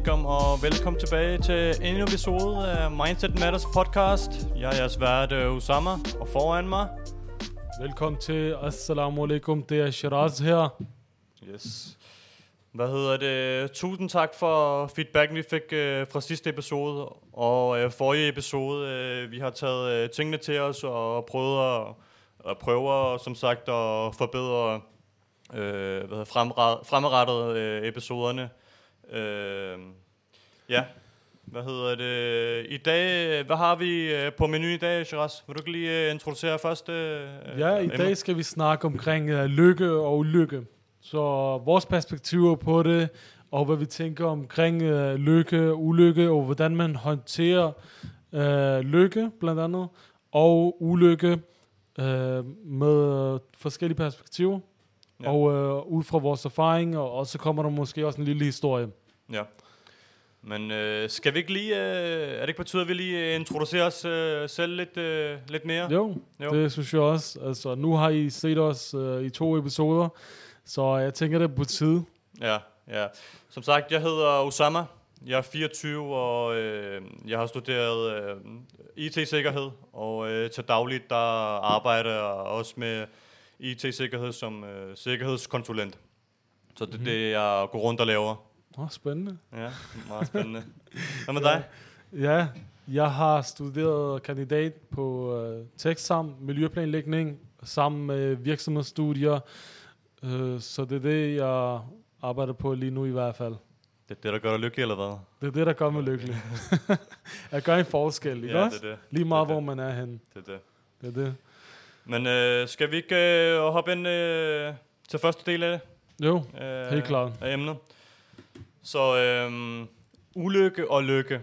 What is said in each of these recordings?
Alaikum og velkommen tilbage til en episode af Mindset Matters podcast. Jeg er jeres vært øh, Usama, og foran mig... Velkommen til Assalamu alaikum, det er Shiraz her. Yes. Hvad hedder det? Tusind tak for feedbacken, vi fik øh, fra sidste episode og øh, forrige episode. Øh, vi har taget øh, tingene til os og prøvet at, at prøve, som sagt, at forbedre øh, hvad hedder, fremret, fremadrettet øh, episoderne. Øh, ja, hvad hedder det? I dag, hvad har vi øh, på menu i dag, Shiraz? Vil du ikke lige øh, introducere første øh, Ja, i emne? dag skal vi snakke omkring uh, lykke og ulykke. Så vores perspektiver på det, og hvad vi tænker omkring uh, lykke og ulykke, og hvordan man håndterer uh, lykke blandt andet, og ulykke uh, med forskellige perspektiver. Ja. Og uh, ud fra vores erfaring, og, og så kommer der måske også en lille historie. Ja. Men øh, skal vi ikke lige, øh, er det ikke på tide, at vi lige øh, introducerer os øh, selv lidt, øh, lidt mere? Jo, Jo. det synes jeg også. Altså, nu har I set os uh, i to episoder, så jeg tænker, det er på tide. Ja, ja. Som sagt, jeg hedder Osama. Jeg er 24, og øh, jeg har studeret øh, IT-sikkerhed, og øh, til dagligt der arbejder jeg også med IT-sikkerhed som øh, sikkerhedskonsulent. Så det er det, jeg går rundt og laver. Åh, spændende. Ja, meget spændende. Hvad med dig? Ja, jeg har studeret kandidat på uh, TechSam, miljøplanlægning, sammen med virksomhedsstudier. Uh, så det er det, jeg arbejder på lige nu i hvert fald. Det er det, der gør dig lykkelig, eller hvad? Det er det, der gør mig lykkelig. jeg gør en forskel, ikke ja, også? det er det. Lige meget, det er hvor man er henne. Det er det. Det er det. Men øh, skal vi ikke øh, hoppe ind øh, til første del af det? Jo, Øh, Helt klart. Af emnet. Så øh, ulykke og lykke.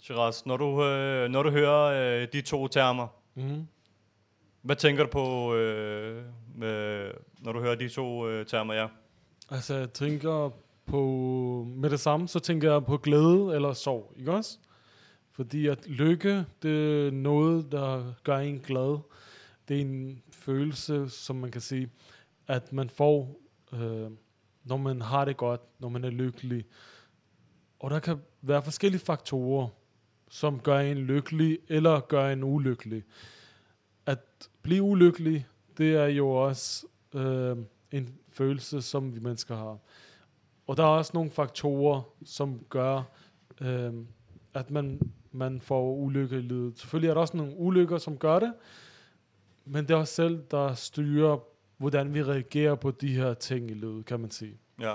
Shiraz, når du, øh, når du hører øh, de to termer, mm. hvad tænker du på, øh, med, når du hører de to øh, termer, ja? altså jeg tænker på, med det samme, så tænker jeg på glæde eller sorg, ikke også? Fordi at lykke, det er noget, der gør en glad. Det er en følelse, som man kan sige, at man får, øh, når man har det godt, når man er lykkelig. Og der kan være forskellige faktorer, som gør en lykkelig eller gør en ulykkelig. At blive ulykkelig, det er jo også øh, en følelse, som vi mennesker har. Og der er også nogle faktorer, som gør, øh, at man, man får ulykke i livet. Selvfølgelig er der også nogle ulykker, som gør det, men det er os selv, der styrer, hvordan vi reagerer på de her ting i livet, kan man sige. ja.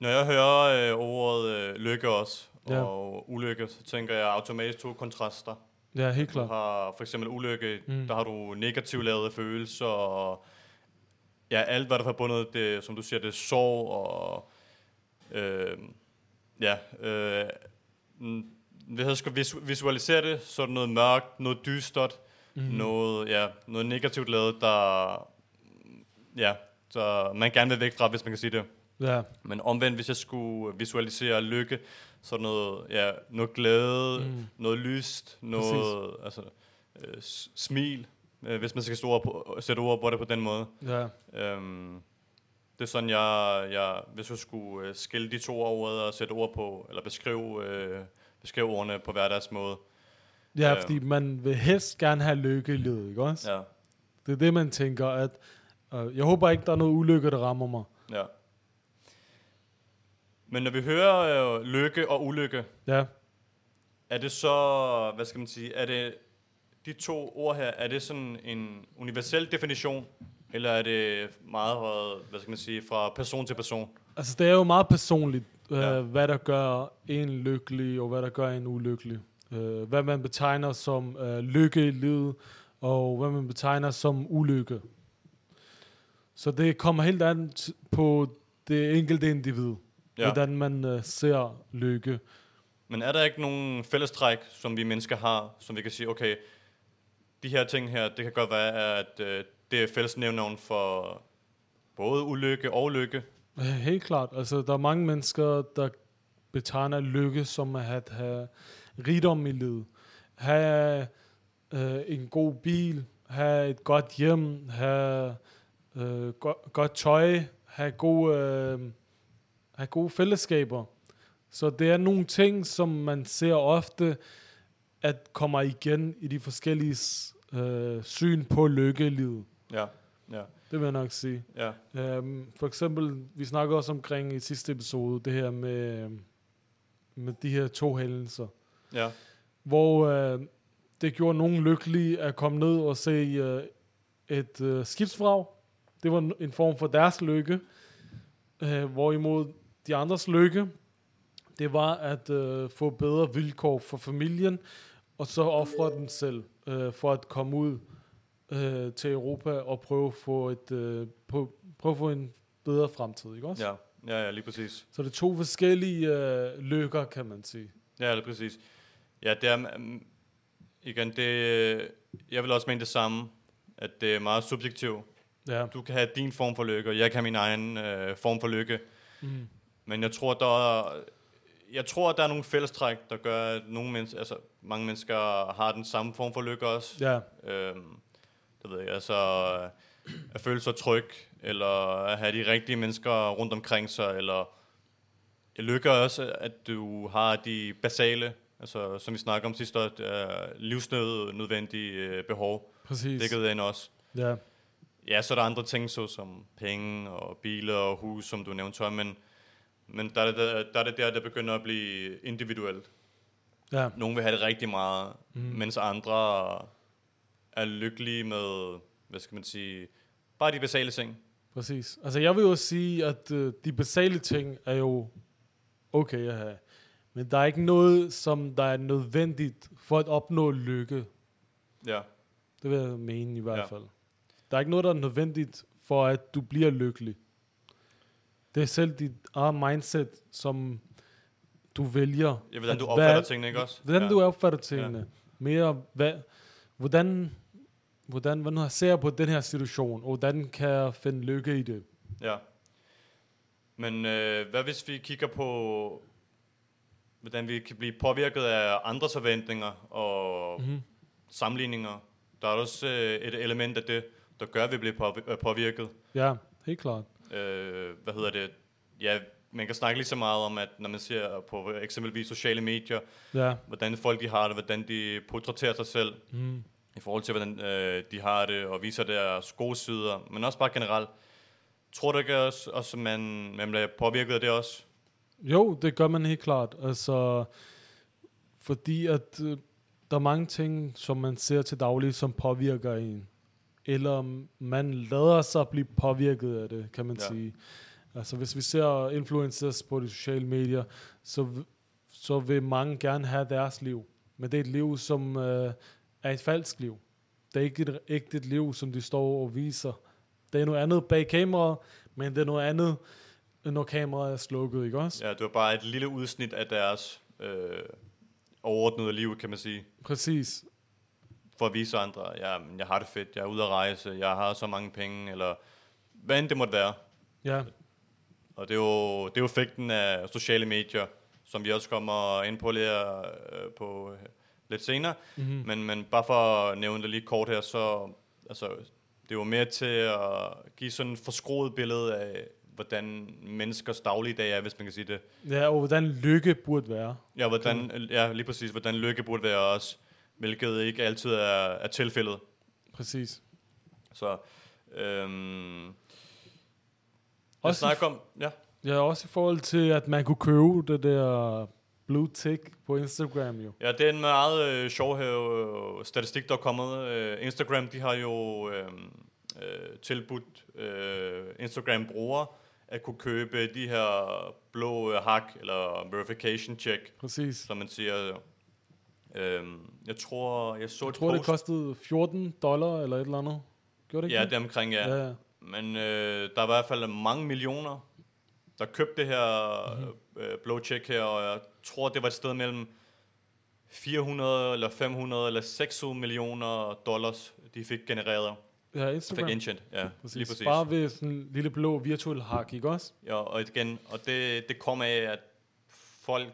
Når jeg hører øh, ordet øh, lykke også, Ja. og ulykke, så tænker jeg automatisk to kontraster. Ja, helt Du klart. har for eksempel ulykke, mm. Der har du negativt lavede følelser, og ja, alt hvad der er forbundet, det, som du siger, det er sorg, og øh, ja, øh, mm, hvis jeg skal visu- visualisere det, så er det noget mørkt, noget dystert, mm. Noget, ja, noget negativt lavet, der, ja, så man gerne vil væk fra, hvis man kan sige det. Ja, Men omvendt, hvis jeg skulle visualisere lykke, så noget, ja, noget glæde, mm. Noget lyst, noget altså, øh, smil, øh, hvis man skal stå ord på, sætte ord på det på den måde. ja, Øhm, det er sådan, jeg, jeg hvis jeg skulle øh, skille de to ord og sætte ord på, eller beskrive, øh, beskrive ordene på hver deres måde. Ja, Ja. fordi man vil helst gerne have lykke i livet, ikke også? Ja, Det er det, man tænker, at øh, jeg håber ikke, der er noget ulykke, der rammer mig. ja. Men når vi hører øh, lykke og ulykke, Ja, Er det så, hvad skal man sige, er det de to ord her, er det sådan en universel definition, eller er det meget, hvad skal man sige, fra person til person? altså det er jo meget personligt, øh, Ja. hvad der gør en lykkelig, og hvad der gør en ulykkelig. Øh, hvad man betegner som øh, lykke i livet, og hvad man betegner som ulykke. Så det kommer helt an på det enkelte individ, Ja. hvordan man øh, ser lykke. Men er der ikke nogen fællestræk, som vi mennesker har, som vi kan sige, okay, de her ting her, det kan godt være, at øh, det er fællesnævneren for både ulykke og lykke. Helt klart. Altså, der er mange mennesker, der betegner lykke som at have rigdom i livet. Have øh, en god bil, have et godt hjem, have øh, go- godt tøj, have god, øh, have gode fællesskaber. Så det er nogle ting, som man ser ofte, at kommer igen i de forskellige øh, syn på lykkelivet. Ja, ja, Det vil jeg nok sige. ja. Um, for eksempel, vi snakkede også omkring i sidste episode, det her med, med de her to hændelser, Ja, hvor øh, det gjorde nogen lykkelige at komme ned og se øh, et øh, skibsvrag. Det var en form for deres lykke. Øh, hvorimod de andres lykke, det var at øh, få bedre vilkår for familien, og så ofre den selv øh, for at komme ud øh, til Europa og prøve at få, et, øh, på, prøve at få en bedre fremtid. Ikke også? ja, ja, ja, lige præcis. Så det er to forskellige øh, lykker, kan man sige. Ja, lige præcis. Ja, det er, mm, igen, det, jeg vil også mene det samme, at det er meget subjektivt. Ja. Du kan have din form for lykke, og jeg kan have min egen øh, form for lykke. Mm. Men jeg tror, der er, jeg tror, der er nogle fællestræk, der gør, at nogle mennesker, altså, mange mennesker har den samme form for lykke også. Ja, Øhm, det ved jeg, altså at føle sig tryg, eller at have de rigtige mennesker rundt omkring sig, eller jeg lykker også, at du har de basale, altså som vi snakker om sidste år, uh, livsnødvendige uh, behov præcis. dækket ind også. Ja, Ja, så er der andre ting, såsom penge og biler og hus, som du nævnte, Tom, men, men der, er det, der, der er det der, der begynder at blive individuelt. ja, Nogle vil have det rigtig meget, mm. mens andre er lykkelige med, hvad skal man sige, bare de basale ting. præcis. Altså jeg vil jo sige, at øh, de basale ting er jo okay at have. Men der er ikke noget, som der er nødvendigt for at opnå lykke. Ja, Det vil jeg mene i hvert Ja. fald. Der er ikke noget, der er nødvendigt for, at du bliver lykkelig. Det er selv dit eget mindset, som du vælger. ja hvordan du hvad- opfatter tingene, ikke også? Hvordan ja. du opfatter tingene. Mere, hvad, hvordan, hvordan, hvordan jeg ser på den her situation, og hvordan kan jeg finde lykke i det. Ja. Men øh, hvad hvis vi kigger på, hvordan vi kan blive påvirket af andres forventninger og Mm-hmm. sammenligninger? Der er også øh, et element af det, der gør, at vi bliver øh, påvirket. Ja, helt klart. øh, hvad hedder det, ja, man kan snakke lige så meget om, at når man ser på eksempelvis sociale medier, Ja. hvordan folk de har det, hvordan de portrætterer sig selv, Mm. i forhold til, hvordan øh, de har det, og viser deres gode sider, men også bare generelt. Tror du ikke også, også man, man bliver påvirket af det også? Jo, det gør man helt klart. Altså, fordi at øh, der er mange ting, som man ser til daglig, som påvirker en. Eller man lader sig blive påvirket af det, kan man Ja. sige. Altså, hvis vi ser influencers på de sociale medier, så, så vil mange gerne have deres liv. Men det er et liv, som øh, er et falsk liv. Det er ikke et ægte liv, som de står og viser. Det er noget andet bag kameraet, men det er noget andet, når kameraet er slukket, ikke også? Ja, det var bare et lille udsnit af deres øh, overordnede liv, kan man sige. Præcis. For at vise andre, ja, jeg har det fedt, jeg er ude at rejse, jeg har så mange penge, eller hvad end det måtte være. Ja, Og det er jo, det er jo effekten af sociale medier, som vi også kommer ind på lidt, øh, på øh, lidt senere. mm-hmm. Men, men bare for at nævne det lige kort her, så altså, det er jo mere til at give sådan et forskroet billede af, hvordan menneskers dagligdag er, hvis man kan sige det. ja, og hvordan lykke burde være. Ja, hvordan, ja lige præcis, hvordan lykke burde være også, hvilket ikke altid er, er tilfældet. Præcis. Så, øhm, jeg Også, snakker om, ja, ja, også i forhold til, at man kunne købe det der blue tick på Instagram jo. Ja, det er en meget øh, sjov her, øh, statistik, der er kommet. Øh, Instagram, de har jo øh, øh, tilbudt øh, Instagram-brugere at kunne købe de her blå øh, hak, eller verification check, Præcis. som man siger. Øh, jeg tror, jeg så Jeg et tror, det post. kostede 14 dollar eller et eller andet. Gjorde det ikke Ja, det? det er omkring, ja. ja. Men øh, der er i hvert fald mange millioner, der købte det her mm-hmm. øh, blå check her, og jeg tror, det var et sted mellem 400 eller 500 eller 600 millioner dollars, de fik genereret. Ja, Fik Instagram. indtjent, ja, Præcis. lige præcis. Bare ved sådan en lille blå virtuel hak, ikke også? Ja, og igen, og det, det kommer af, at folk,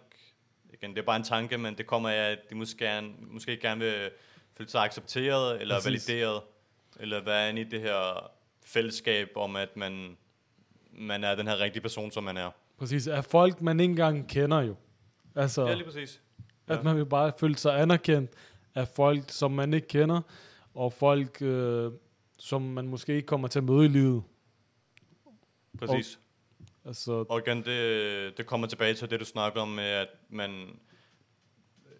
igen, det er bare en tanke, men det kommer af, at de måske gerne, måske gerne vil føle sig accepteret, eller Præcis. valideret, eller være inde i det her fællesskab om, at man, man er den her rigtige person, som man er. Præcis. Af folk, man ikke engang kender jo. Altså, Ja, lige præcis. at ja. man vil bare føle sig anerkendt af folk, som man ikke kender, og folk, øh, som man måske ikke kommer til at møde i livet. Præcis. Altså, Og igen, det, det kommer tilbage til det, du snakker om, med at man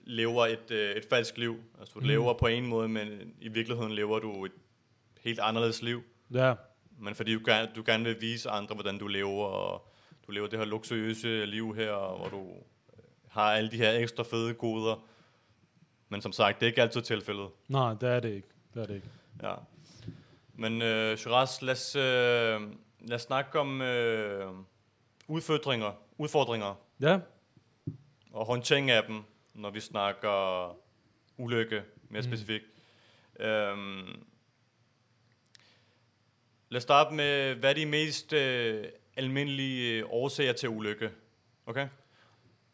lever et, øh, et falsk liv. Altså, du Mm. lever på en måde, men i virkeligheden lever du et helt anderledes liv. ja, Men fordi du gerne, du gerne vil vise andre, hvordan du lever, og du lever det her luksuriøse liv her, hvor du øh, har alle de her ekstra fede goder. Men som sagt, det er ikke altid tilfældet. nej, det er det ikke. Det er det ikke. Ja. Men øh, Shiraz, lad os, øh, lad os snakke om øh, udfordringer, udfordringer Ja, og håndtering af dem, når vi snakker ulykke mere Mm. specifikt. Øhm, lad os starte med, hvad er de mest øh, almindelige øh, årsager til ulykke? Okay?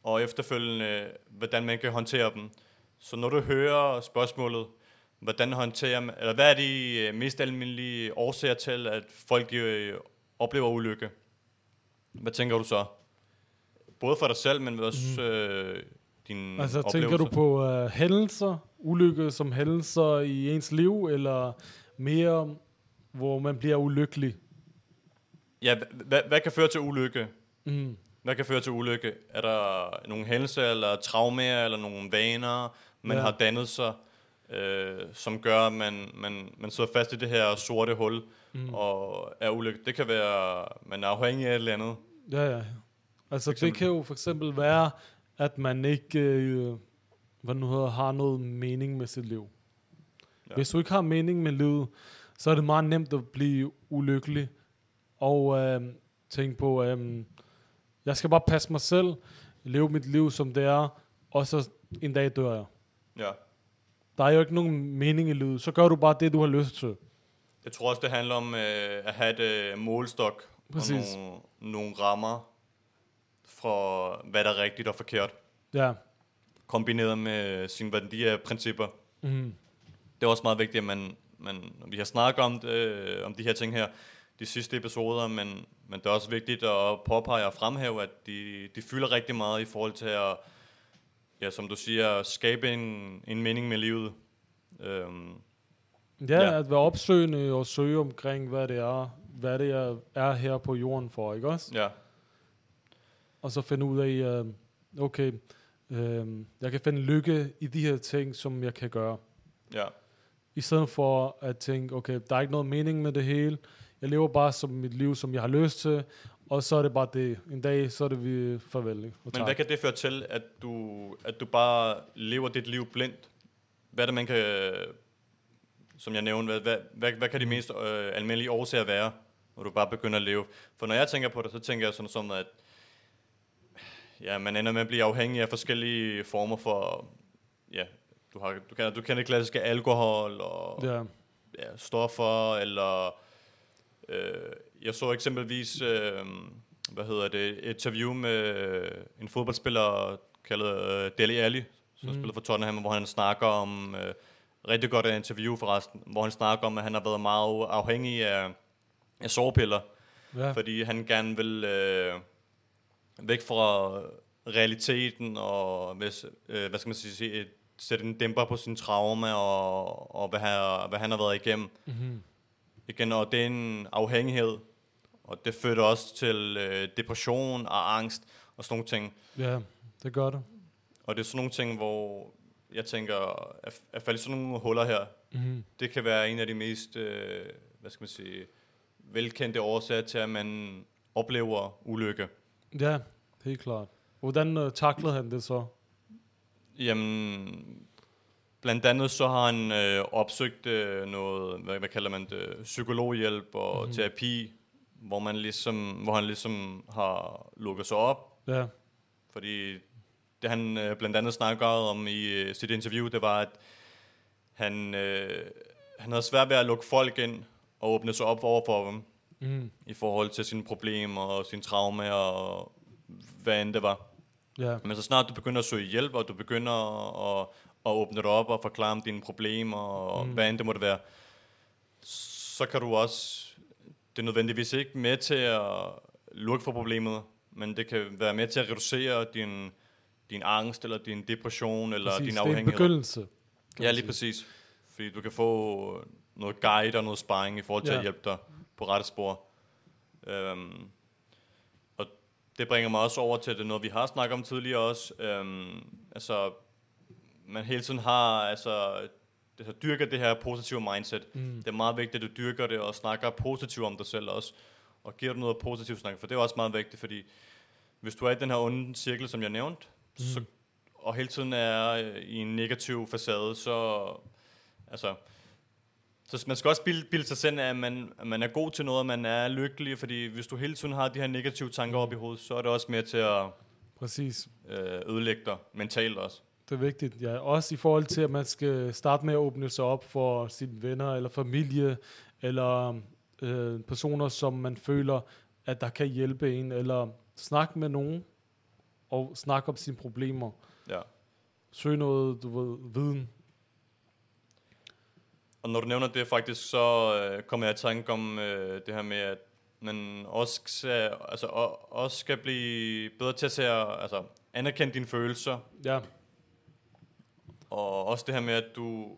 Og efterfølgende, hvordan man kan håndtere dem. Så når du hører spørgsmålet, hvordan håndterer man, eller hvad er de øh, mest almindelige årsager til, at folk øh, oplever ulykke? Hvad tænker du så? Både for dig selv, men også øh, din altså tænker du på uh, hændelser, ulykke som hændelser i ens liv, eller mere, hvor man bliver ulykkelig? Ja, hvad, hvad kan føre til ulykke? Mm. Hvad kan føre til ulykke? Er der nogle hændelser, eller traumer, eller nogle vaner, man ja. har dannet sig, øh, som gør, at man, man, man sidder fast i det her sorte hul, Mm. og er ulykke? Det kan være, man er afhængig af et eller andet. Ja, ja. Altså det kan jo for eksempel være, at man ikke øh, hvad nu hedder, har noget mening med sit liv. Ja. Hvis du ikke har mening med livet, så er det meget nemt at blive ulykkelig. Og øh, tænke på, øh, jeg skal bare passe mig selv, leve mit liv som det er, og så en dag dør jeg. Ja. Der er jo ikke nogen mening i livet. Så gør du bare det, du har lyst til. Jeg tror også, det handler om øh, at have et øh, målstok Præcis. og nogle, nogle rammer for, hvad der er rigtigt og forkert, Ja. kombineret med sine værdier og principper. Mm. det er også meget vigtigt, at man, man vi har snakket om, det, øh, om de her ting her, de sidste episoder, men, men det er også vigtigt at påpege og fremhæve, at de, de fylder rigtig meget i forhold til at, ja, som du siger, skabe en, en mening med livet. Øhm, Ja, Ja. at være opsøgende og søge omkring, hvad det er, hvad det er, er her på jorden for, ikke også? ja, Og så finde ud af, øh, okay, øh, jeg kan finde lykke i de her ting, som jeg kan gøre. ja, I stedet for at tænke, okay, der er ikke noget mening med det hele. Jeg lever bare som mit liv, som jeg har lyst til. Og så er det bare det. En dag, så er det vi farvel. ikke? Men hvad kan det føre til, at du, at du bare lever dit liv blindt? Hvad er det, man kan, som jeg nævnte, hvad, hvad, hvad, hvad kan de mest øh, almindelige årsager være, når du bare begynder at leve? For når jeg tænker på det, så tænker jeg sådan som, at ja, man ender med at blive afhængig af forskellige former for, ja, du, har, du, kender, du kender det klassiske alkohol og Ja. ja, stoffer, eller øh, jeg så eksempelvis, øh, hvad hedder det, et interview med en fodboldspiller kaldet øh, Deli Alli, som Mm. spiller for Tottenham, hvor han snakker om, øh, rigtig godt interview forresten, hvor han snakker om, at han har været meget afhængig af, af sovepiller, ja. fordi han gerne vil øh, væk fra realiteten og hvis, øh, hvad skal man sige, sætte en dæmper på sin traume og, og hvad, han, hvad han har været igennem. Mm-hmm. Igen, og det er en afhængighed, og det fører også til øh, depression og angst og sådan nogle ting. Ja, det gør det. Og det er sådan nogle ting, hvor jeg tænker, at, at falde sådan nogle huller her, Mm-hmm. det kan være en af de mest, øh, hvad skal man sige, velkendte årsager til, at man oplever ulykke. Ja, helt klart. Hvordan uh, taklede han det så? Jamen, blandt andet så har han øh, opsøgt øh, noget, hvad, hvad kalder man det, psykologhjælp og Mhm. mm-hmm. terapi, hvor, man ligesom, hvor han ligesom har lukket sig op, Ja, fordi det han øh, blandt andet snakker om i øh, sit interview, det var, at han, øh, han havde svært ved at lukke folk ind og åbne sig op over for dem mm. i forhold til sine problemer og sine traumer og hvad end det var. ja, Men så snart du begynder at søge hjælp, og du begynder at, at åbne dig op og forklare om dine problemer, og mm. hvad end det måtte være, så kan du også, det er nødvendigvis ikke med til at lukke for problemet, men det kan være med til at reducere din, din angst, eller din depression, eller Præcis, din det er en afhængighed. begyndelse. Ja, lige præcis. Fordi du kan få noget guide og noget sparring i forhold til Ja. at hjælpe dig på rette spor. Øhm, og det bringer mig også over til det noget, vi har snakket om tidligere også. Øhm, altså, man hele tiden har, altså, det, så dyrker det her positive mindset. Mm. Det er meget vigtigt, at du dyrker det og snakker positivt om dig selv også. Og giver du noget positivt snak, for det er også meget vigtigt, fordi hvis du er i den her onde cirkel, som jeg nævnte, mm. så, og hele tiden er øh, i en negativ facade, så altså, så man skal også bilde, bilde sig selv, af, at man, at man er god til noget, og man er lykkelig, fordi hvis du hele tiden har de her negative tanker op i hovedet, så er det også mere til at Præcis. øh, ødelægge dig mentalt også. Det er vigtigt, ja. Også i forhold til, at man skal starte med at åbne sig op for sine venner eller familie, eller øh, personer, som man føler, at der kan hjælpe en, eller snakke med nogen, og snakke om sine problemer. Ja. Søg noget, du ved, viden. Og når du nævner det faktisk, så øh, kommer jeg i tanke om øh, det her med, at man også skal, altså, og, også skal blive bedre til at se, altså, anerkende dine følelser, Ja, og også det her med, at du,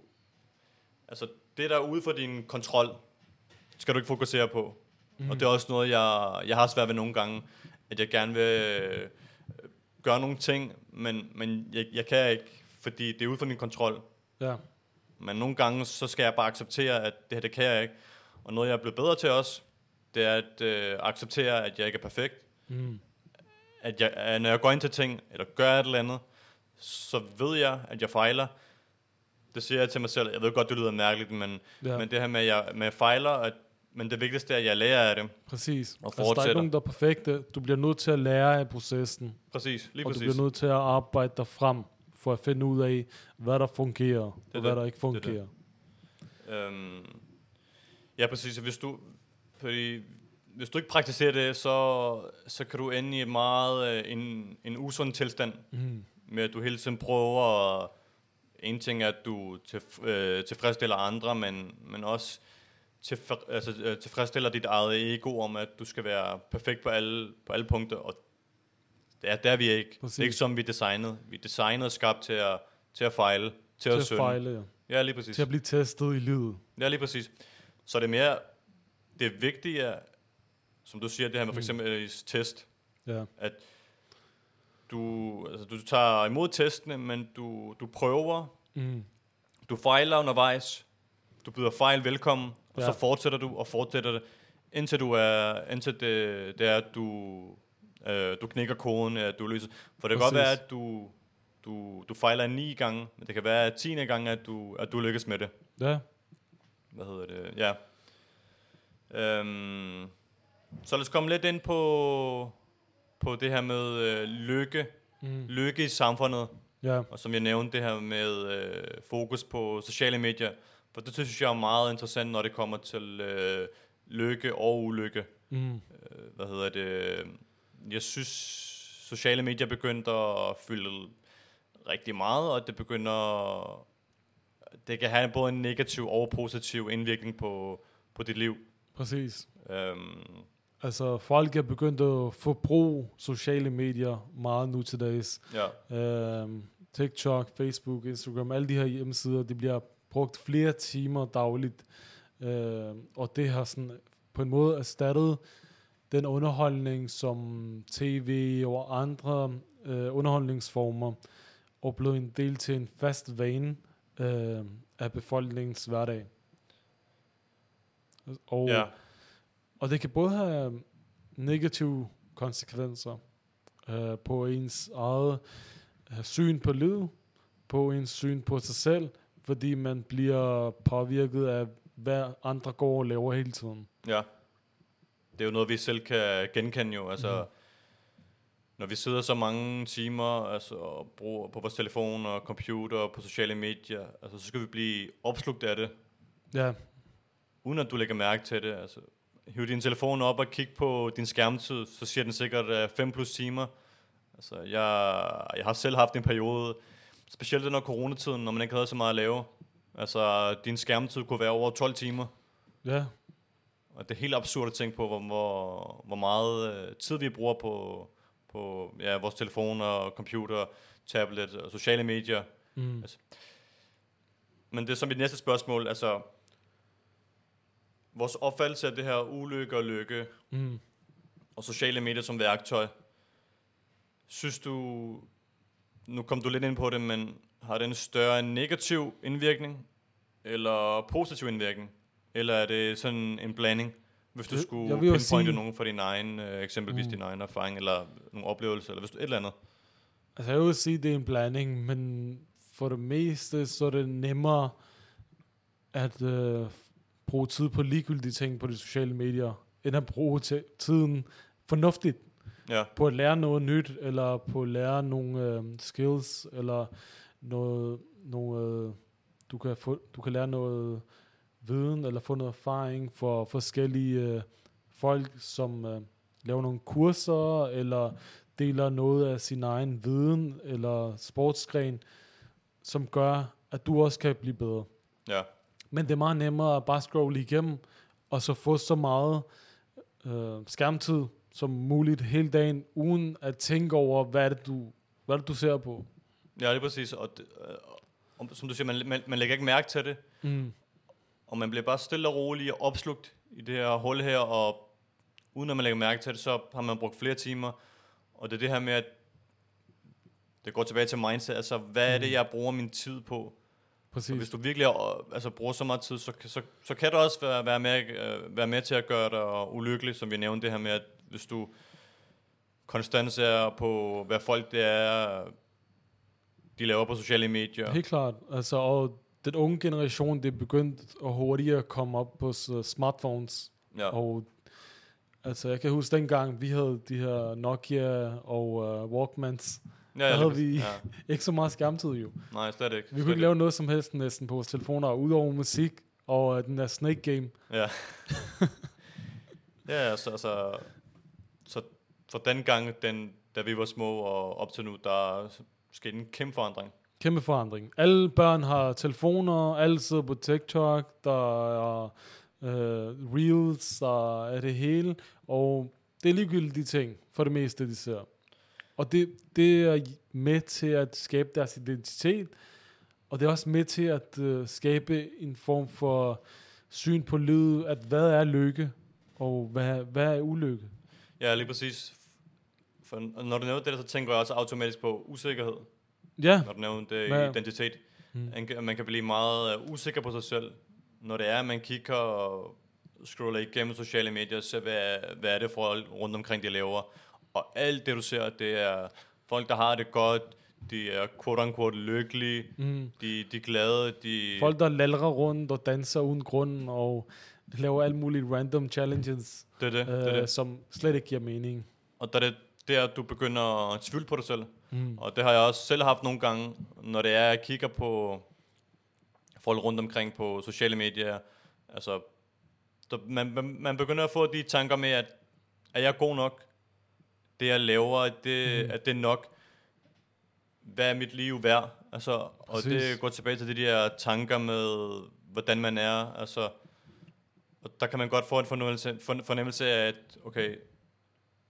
altså det der er ude for din kontrol, skal du ikke fokusere på. Mm. Og det er også noget, jeg, jeg har svært ved nogle gange, at jeg gerne vil øh, gøre nogle ting, men, men jeg, jeg kan ikke, fordi det er ude for din kontrol. ja, Men nogle gange, så skal jeg bare acceptere, at det her, det kan jeg ikke. Og noget, jeg er blevet bedre til også, det er at øh, acceptere, at jeg ikke er perfekt. mm. At, jeg, at når jeg går ind til ting, eller gør et eller andet, så ved jeg, at jeg fejler. Det siger jeg til mig selv. Jeg ved godt, det lyder mærkeligt, men, ja. men det her med, at jeg, med at jeg fejler, at, men det vigtigste er, at jeg lærer af det. præcis. Og Altså, der er fortsætter. ikke nogen, der er perfekte. Du bliver nødt til at lære af processen, Præcis, lige og du præcis. bliver nødt til at arbejde dig frem, for at finde ud af, hvad der fungerer, og det. hvad der ikke Det er det. fungerer. Øhm, ja, præcis. Hvis du, fordi, hvis du ikke praktiserer det, så, så kan du ende i et meget øh, en, en usund tilstand, Mm. Med at du hele tiden prøver at, en ting er, at du til, øh, tilfredsstiller andre, men, men også til, altså, øh, tilfredsstiller dit eget ego om, at du skal være perfekt på alle, på alle punkter, og det er der vi er ikke. Det Præcis. er ikke som vi er designet. Vi er designet og skabt til at, til at fejle, til, Til at at synde. fejle, ja. Ja, lige præcis. Til at blive testet i livet. Ja, lige præcis. Så det er mere, det er vigtigt, at, som du siger, det her med for eksempel øh, test, Ja, at du, altså, du tager imod testene, men du, du prøver, mm. du fejler undervejs, du byder fejl velkommen, og Ja. så fortsætter du og fortsætter det, indtil du er, indtil det, det er, at du, øh, du knækker koden, at du løser. For det kan godt være, at du, du, du fejler ni gange, men det kan være, at tiende gang, at du, at du lykkes med det. ja, hvad hedder det, ja. Øhm, så lad os komme lidt ind på, på det her med øh, lykke, mm. lykke i samfundet, ja, og som jeg nævnte, det her med øh, fokus på sociale medier, for det synes jeg er meget interessant, når det kommer til øh, lykke og ulykke. mm. Øh, hvad hedder det, jeg synes, sociale medier begyndte at fylde rigtig meget, og det begynder, det kan have både en negativ og positiv indvirkning på, på dit liv. præcis. Øhm, Altså, folk er begyndt at forbruge sociale medier meget nu til dags. ja, Øhm, TikTok, Facebook, Instagram, alle de her hjemmesider, de bliver brugt flere timer dagligt. Øhm, og det har sådan på en måde erstattet den underholdning, som tv og andre øh, underholdningsformer, og blevet en del til en fast vane øh, af befolkningens hverdag. Og, ja, og det kan både have negative konsekvenser øh, på ens eget øh, syn på livet, på ens syn på sig selv, fordi man bliver påvirket af, hvad andre går og laver hele tiden. ja. Det er jo noget, vi selv kan genkende jo. Altså, Mhm. når vi sidder så mange timer altså, og bruger på vores telefon og computer og på sociale medier, altså, så skal vi blive opslugt af det. Ja, uden at du lægger mærke til det. Altså, hiv din telefon op og kig på din skærmtid, så siger den sikkert 5 plus timer. Altså, jeg, jeg har selv haft en periode, specielt under coronatiden, når man ikke havde så meget at lave. Altså, din skærmtid kunne være over 12 timer. ja, Og det er helt absurd at tænke på, hvor, hvor, hvor meget øh, tid vi bruger på, på ja, vores telefoner, computer, tablet og sociale medier. Mm. Men det er som mit næste spørgsmål, altså vores opfattelse af det her ulykke og lykke Mm. og sociale medier som værktøj. Synes du, nu kom du lidt ind på det, men har det en større negativ indvirkning eller positiv indvirkning? Eller er det sådan en blanding, hvis du Jeg- skulle jeg pinpointe sige- nogen fra din egen, øh, eksempelvis Mm. din egen erfaring, eller nogle oplevelser, eller hvis du et eller andet? Altså jeg vil sige, det er en blanding, men for det meste, så er det nemmere at øh, bruge tid på ligegyldige ting på de sociale medier, end at bruge ti- tiden fornuftigt Ja, på at lære noget nyt, eller på at lære nogle øh, skills, eller noget, noget øh, du, kan få, du kan lære noget viden, eller få noget erfaring for forskellige øh, folk, som øh, laver nogle kurser, eller deler noget af sin egen viden, eller sportsgren, som gør, at du også kan blive bedre. ja, Men det er meget nemmere at bare scrolle igennem, og så få så meget øh, skærmtid som muligt hele dagen, uden at tænke over, hvad er det, du, hvad er det, du ser på. ja det er præcis. Og det, øh, og som du siger, man, man, man lægger ikke mærke til det, Mm. og man bliver bare stille og roligt opslugt i det her hul her, og uden at man lægger mærke til det, så har man brugt flere timer, og det er det her med, at det går tilbage til mindset, altså hvad er det, Mm. jeg bruger min tid på? Præcis. hvis du virkelig er, altså, bruger så meget tid, så, så, så kan det også være, være, med, øh, være med til at gøre dig ulykkelig, som vi nævnte det her med, at hvis du konstant ser på, hvad folk det er, de laver på sociale medier. Helt klart. Altså, og den unge generation, det er begyndt at hurtigere komme op på smartphones. Ja, Og altså, jeg kan huske dengang, vi havde de her Nokia og uh, Walkmans. Ja, der havde vi- ja. Ikke så meget skærmtid jo. Nej, slet ikke. Vi slet kunne ikke lave noget som helst næsten på vores telefoner, udover musik og uh, den der Snake Game. Ja. ja, så, så, så for den gang, den, da vi var små og op til nu, der er sket en kæmpe forandring. Kæmpe forandring. Alle børn har telefoner, alle sidder på TikTok, der er øh, Reels, der er det hele, og det er ligegyldigt de ting, for det meste, de ser. Og det, det er med til at skabe deres identitet, og det er også med til at øh, skabe en form for syn på livet, at hvad er lykke, og hvad, hvad er ulykke. Ja, lige præcis. For når du nævner det, så tænker jeg også automatisk på usikkerhed. Ja, Når du nævner det Ja. identitet. Mm. Man kan, man kan blive meget øh, usikker på sig selv, når det er, at man kigger og scroller igennem sociale medier, så hvad, hvad er det for rundt omkring, de laver. Og alt det, du ser, det er folk, der har det godt, de er quote-unquote lykkelige, mm. de, de er glade, de... folk der lalrer rundt og danser uden grund, og laver alle mulige random challenges. det er det, det, er øh, det. som slet ikke giver mening. Og der er det der, du begynder at tvivle på dig selv. Mm. Og det har jeg også selv haft nogle gange, når det er, jeg kigger på folk rundt omkring på sociale medier. Altså, der, man, man, man begynder at få de tanker med, at er jeg god nok? Det jeg laver, er det, Mm. er det nok? Hvad er mit liv værd? Altså, og Præcis. det går tilbage til de der tanker med, hvordan man er. Altså, og der kan man godt få en fornemmelse, for- fornemmelse af, at okay,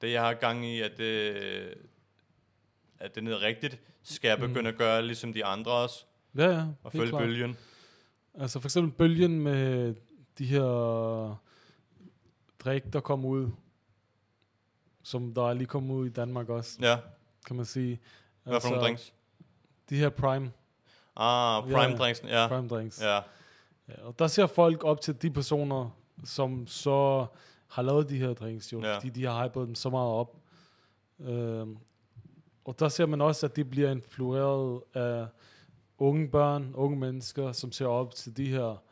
det jeg har gang i, at det, at det er rigtigt, skal jeg Mm. begynde at gøre ligesom de andre også, Ja, ja. og følge klart. bølgen. Altså for eksempel bølgen med de her drik, der kom ud, som der er lige kommet ud i Danmark også, Ja, kan man sige. hvad for nogle drinks? De her prime, Ah, prime ja. drinksen, ja. prime drinks. Ja, Ja, og der ser folk op til de personer, som så har lavet de her drinks, jo, Ja. fordi de har hypet dem så meget op. Øhm, og der ser man også, at de bliver influeret af unge børn, unge mennesker, som ser op til de her,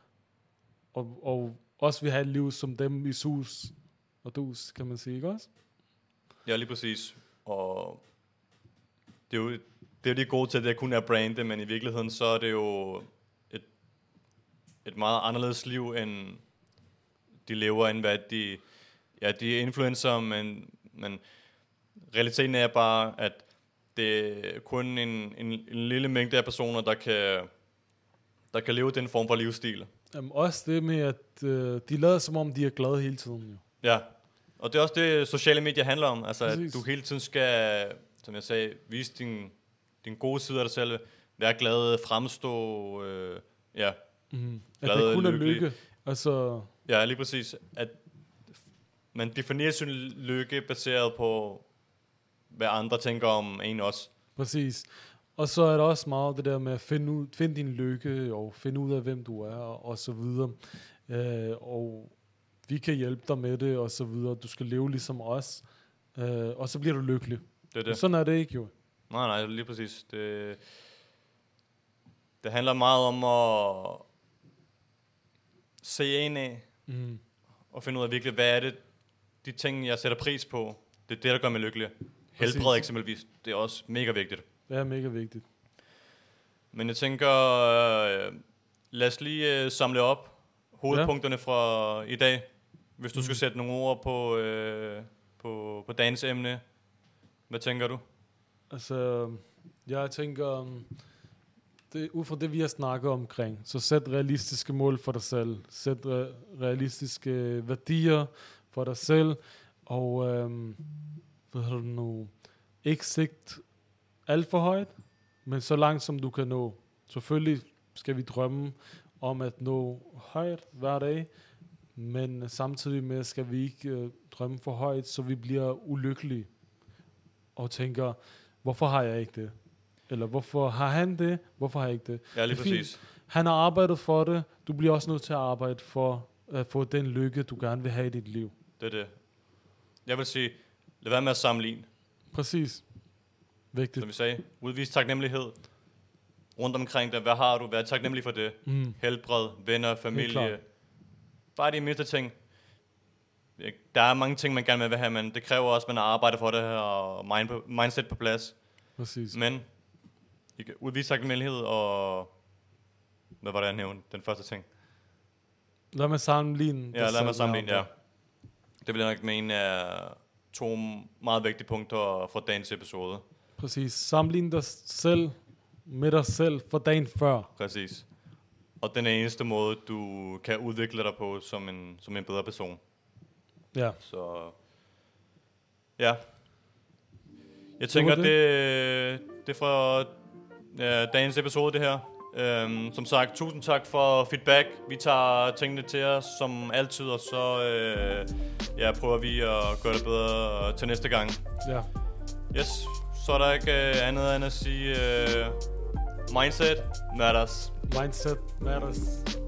og, og også vil have et liv som dem i sus og dus, kan man sige, ikke også? Ja, lige præcis. Og det er jo, det er de gode til, at det kun er brandet, men i virkeligheden så er det jo et, et meget anderledes liv, end de lever, end hvad de... Ja, de er influencer, men, men realiteten er bare, at det er kun en, en, en lille mængde af personer, der kan, der kan leve den form for livsstil. Jamen, også det med, at øh, de lader som om, de er glade hele tiden. Jo. Ja, Og det er også det, sociale medier handler om. Altså, at Præcis. du hele tiden skal, som jeg sagde, vise din, din gode side af dig selv. Være glad, fremstå, øh, ja, Mm. At Glad, det kun er lykke. Altså, ja, lige præcis. At man definerer sin lykke baseret på, hvad andre tænker om en også. præcis. Og så er der også meget det der med at finde, ud, finde din lykke, og finde ud af, hvem du er, og så videre. Øh, og vi kan hjælpe dig med det, og så videre. Du skal leve ligesom os, øh, og så bliver du lykkelig. Det er Det. det. Sådan er det ikke jo. Nej, nej, lige præcis. Det, det handler meget om at se en af, Mm. og finde ud af virkelig, hvad er det, de ting, jeg sætter pris på, det er det, der gør mig lykkelig. Helbred eksempelvis, det er også mega vigtigt. Det er mega vigtigt. Men jeg tænker, øh, lad os lige øh, samle op hovedpunkterne fra i dag, hvis du skal sætte nogle ord på, øh, på, på dagens emne. Hvad tænker du? Altså, jeg tænker, um, det, ud fra det, vi har snakket omkring, så sæt realistiske mål for dig selv. Sæt re- realistiske værdier for dig selv, og øhm, hvad hedder det nu, ikke sigt alt for højt, men så langt som du kan nå. Selvfølgelig skal vi drømme om at nå højt hver dag, men samtidig med skal vi ikke øh, drømme for højt, så vi bliver ulykkelige og tænker, hvorfor har jeg ikke det? Eller hvorfor har han det? Hvorfor har jeg ikke det? Ja, lige Det er fint. præcis. Han har arbejdet for det. Du bliver også nødt til at arbejde for at få den lykke, du gerne vil have i dit liv. Det er det. Jeg vil sige, lad være med at sammenligne. Præcis. Vigtigt. som vi sagde. Udvis taknemmelighed rundt omkring dig. Hvad har du? Vær taknemmelig for det. Mm. Helbred, venner, familie. Bare de mindste ting. Der er mange ting, man gerne vil have, men det kræver også, at man arbejder for det her, og mind på, mindset på plads. Præcis. Men I kan udvise taknemmelighed, og hvad var det, jeg nævnte? Den første ting. Lad mig sammenligne. Ja, lad mig sammenligne, ja. Det vil jeg nok mene er to meget vigtige punkter fra dagens episode. Præcis. Sammenligne dig selv med dig selv for dagen før. Præcis. Og den er eneste måde, du kan udvikle dig på som en, som en bedre person. Ja. Så ja. Jeg tænker, det, det, det er fra ja, dagens episode, det her. Øhm, som sagt, tusind tak for feedback. Vi tager tingene til os som altid, og så øh, ja, prøver vi at gøre det bedre til næste gang. Ja. Yes, så er der ikke øh, andet end at sige øh, mindset matters. Mindset matters.